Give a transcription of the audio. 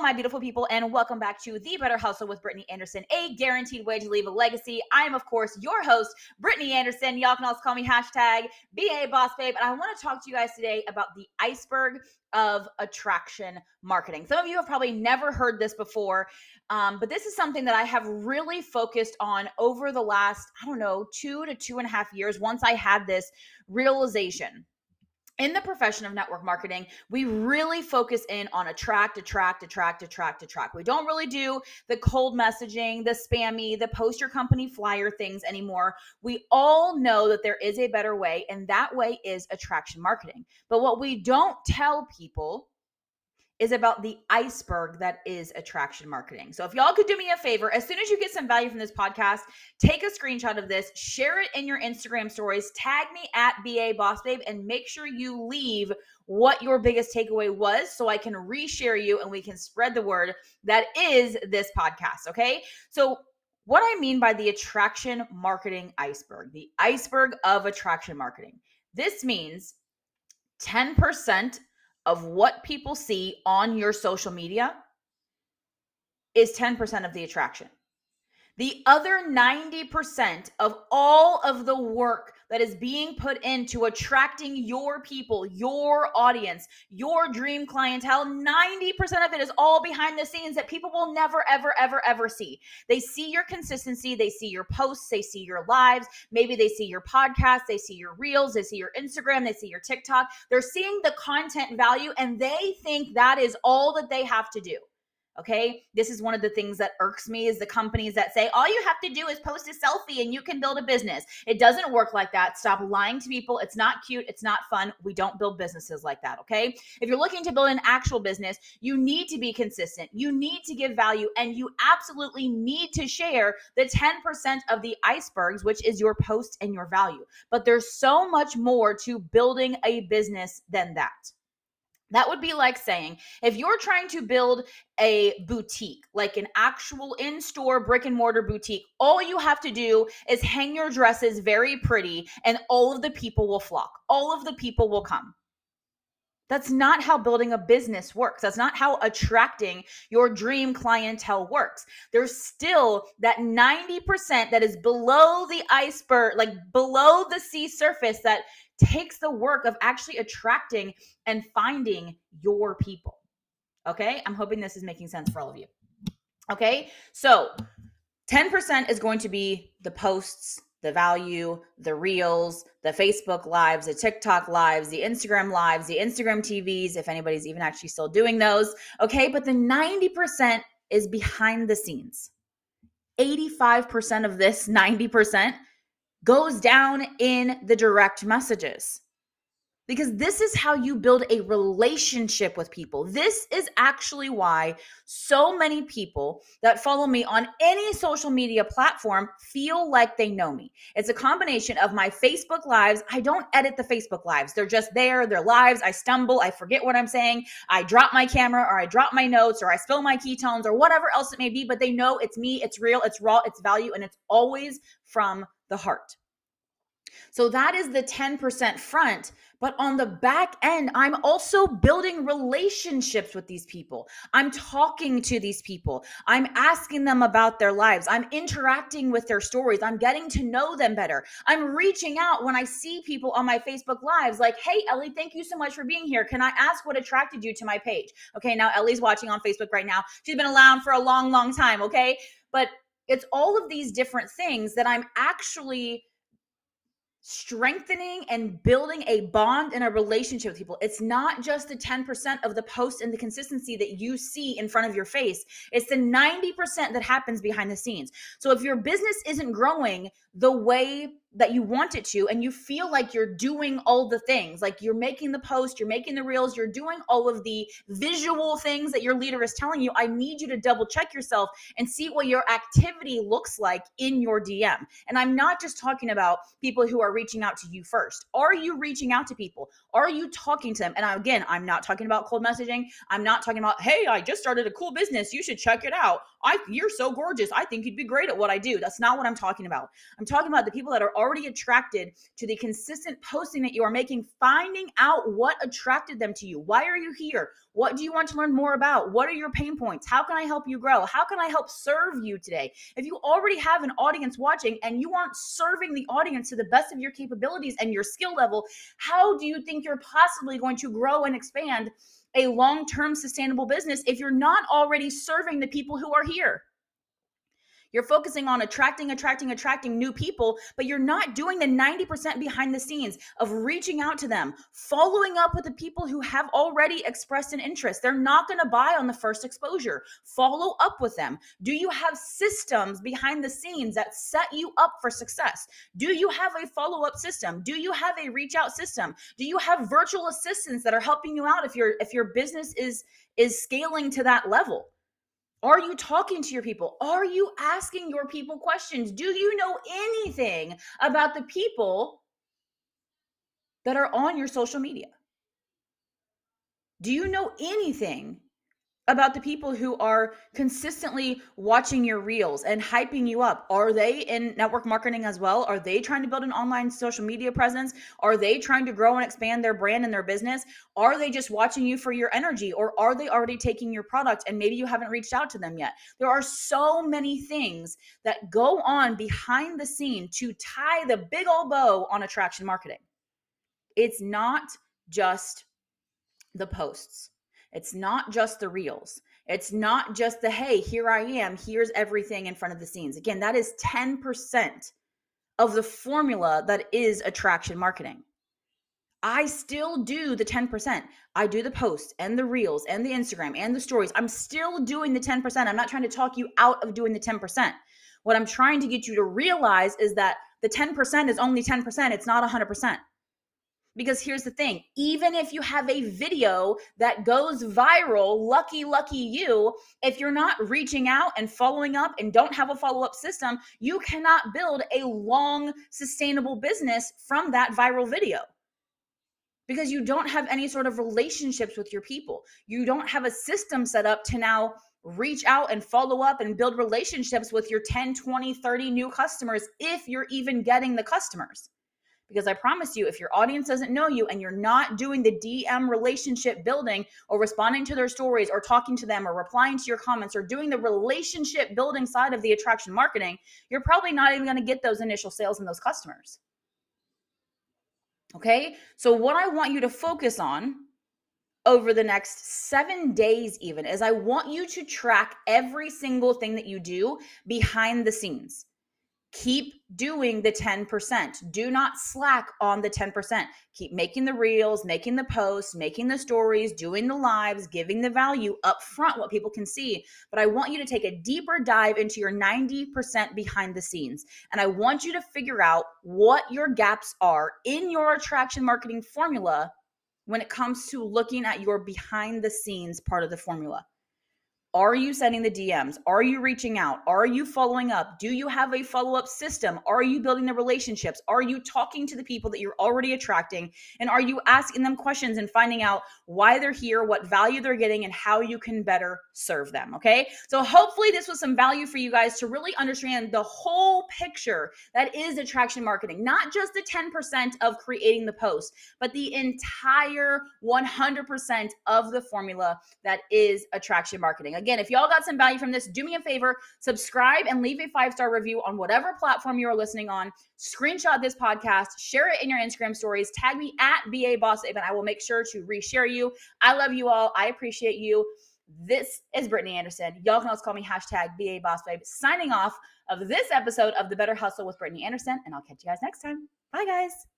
My beautiful people, and welcome back to The Better Hustle with Brittany Anderson, a guaranteed way to leave a legacy. I am, of course, your host, Brittany Anderson. Y'all can also call me hashtag BA Boss Babe. And I want to talk to you guys today about the iceberg of attraction marketing. Some of you have probably never heard this before, um, but this is something that I have really focused on over the last, I don't know, two to two and a half years once I had this realization in the profession of network marketing, we really focus in on attract, attract, attract, attract, attract. We don't really do the cold messaging, the spammy, the post your company flyer things anymore. We all know that there is a better way, and that way is attraction marketing. But what we don't tell people is about the iceberg that is attraction marketing. So if y'all could do me a favor, as soon as you get some value from this podcast, take a screenshot of this, share it in your Instagram stories, tag me at BA Boss Babe, and make sure you leave what your biggest takeaway was so I can reshare you and we can spread the word that is this podcast. Okay. So what I mean by the attraction marketing iceberg, the iceberg of attraction marketing, this means 10% of what people see on your social media is 10% of the attraction. The other 90% of all of the work that is being put into attracting your people, your audience, your dream clientele, 90% of it is all behind the scenes that people will never, ever, ever, ever see. They see your consistency, they see your posts, they see your lives, maybe they see your podcast, they see your reels, they see your Instagram, they see your TikTok. They're seeing the content value and they think that is all that they have to do. Okay. This is one of the things that irks me is the companies that say all you have to do is post a selfie and you can build a business. It doesn't work like that. Stop lying to people. It's not cute. It's not fun. We don't build businesses like that. Okay. If you're looking to build an actual business, you need to be consistent. You need to give value and you absolutely need to share the 10% of the icebergs, which is your post and your value. But there's so much more to building a business than that. That would be like saying if you're trying to build a boutique, like an actual in store brick and mortar boutique, all you have to do is hang your dresses very pretty and all of the people will flock. All of the people will come. That's not how building a business works. That's not how attracting your dream clientele works. There's still that 90% that is below the iceberg, like below the sea surface that takes the work of actually attracting and finding your people. Okay. I'm hoping this is making sense for all of you. Okay. So 10% is going to be the posts, the value, the reels, the Facebook lives, the TikTok lives, the Instagram lives, the Instagram TVs, if anybody's even actually still doing those. Okay. But the 90% is behind the scenes. 85% of this 90% goes down in the direct messages. Because this is how you build a relationship with people. This is actually why so many people that follow me on any social media platform feel like they know me. It's a combination of my Facebook lives. I don't edit the Facebook lives, they're just there, they're lives. I stumble, I forget what I'm saying. I drop my camera or I drop my notes or I spill my ketones or whatever else it may be, but they know it's me, it's real, it's raw, it's value, and it's always from the heart. So that is the 10% front. But on the back end, I'm also building relationships with these people. I'm talking to these people. I'm asking them about their lives. I'm interacting with their stories. I'm getting to know them better. I'm reaching out when I see people on my Facebook Lives like, hey, Ellie, thank you so much for being here. Can I ask what attracted you to my page? Okay, now Ellie's watching on Facebook right now. She's been around for a long, long time. Okay. But it's all of these different things that I'm actually strengthening and building a bond and a relationship with people. It's not just the 10% of the post and the consistency that you see in front of your face. It's the 90% that happens behind the scenes. So if your business isn't growing the way that you want it to and you feel like you're doing all the things like you're making the post you're making the reels you're doing all of the visual things that your leader is telling you i need you to double check yourself and see what your activity looks like in your dm and i'm not just talking about people who are reaching out to you first. Are you reaching out to people? Are you talking to them? And again i'm not talking about cold messaging. I'm not talking about hey i just started a cool business. You should check it out i you're so gorgeous i think you'd be great at what i do that's not what i'm talking about i'm talking about the people that are already attracted to the consistent posting that you are making, finding out what attracted them to you. Why are you here? What do you want to learn more about? What are your pain points? How can I help you grow? How can I help serve you today? If you already have an audience watching and you aren't serving the audience to the best of your capabilities and your skill level, how do you think you're possibly going to grow and expand a long term sustainable business if you're not already serving the people who are here? You're focusing on attracting, attracting, attracting new people, but you're not doing the 90% behind the scenes of reaching out to them, following up with the people who have already expressed an interest. They're not going to buy on the first exposure. Follow up with them. Do you have systems behind the scenes that set you up for success? Do you have a follow up system? Do you have a reach out system? Do you have virtual assistants that are helping you out if your if your business is is scaling to that level? Are you talking to your people? Are you asking your people questions? Do you know anything about the people that are on your social media? Do you know anything about the people who are consistently watching your reels and hyping you up. Are they in network marketing as well? Are they trying to build an online social media presence? Are they trying to grow and expand their brand and their business? Are they just watching you for your energy or are they already taking your product and maybe you haven't reached out to them yet? There are so many things that go on behind the scene to tie the big old bow on attraction marketing. It's not just the posts it's not just the reels. It's not just the, hey, here I am, here's everything in front of the scenes. Again, that is 10% of the formula that is attraction marketing. I still do the 10%. I do the posts and the reels and the Instagram and the stories. I'm still doing the 10%. I'm not trying to talk you out of doing the 10%. What I'm trying to get you to realize is that the 10% is only 10%, it's not 100%. Because here's the thing even if you have a video that goes viral, lucky, lucky you, if you're not reaching out and following up and don't have a follow up system, you cannot build a long, sustainable business from that viral video because you don't have any sort of relationships with your people. You don't have a system set up to now reach out and follow up and build relationships with your 10, 20, 30 new customers if you're even getting the customers. Because I promise you, if your audience doesn't know you and you're not doing the DM relationship building or responding to their stories or talking to them or replying to your comments or doing the relationship building side of the attraction marketing, you're probably not even going to get those initial sales and those customers. Okay. So, what I want you to focus on over the next seven days, even, is I want you to track every single thing that you do behind the scenes keep doing the 10%. Do not slack on the 10%. Keep making the reels, making the posts, making the stories, doing the lives, giving the value up front, what people can see. But I want you to take a deeper dive into your 90% behind the scenes. And I want you to figure out what your gaps are in your attraction marketing formula when it comes to looking at your behind the scenes part of the formula. Are you sending the DMs? Are you reaching out? Are you following up? Do you have a follow up system? Are you building the relationships? Are you talking to the people that you're already attracting? And are you asking them questions and finding out why they're here, what value they're getting, and how you can better serve them? Okay. So hopefully, this was some value for you guys to really understand the whole picture that is attraction marketing, not just the 10% of creating the post, but the entire 100% of the formula that is attraction marketing. Again, if y'all got some value from this, do me a favor, subscribe and leave a five star review on whatever platform you are listening on. Screenshot this podcast, share it in your Instagram stories, tag me at BA Boss Babe, and I will make sure to reshare you. I love you all. I appreciate you. This is Brittany Anderson. Y'all can also call me hashtag BA Boss Babe. Signing off of this episode of The Better Hustle with Brittany Anderson, and I'll catch you guys next time. Bye, guys.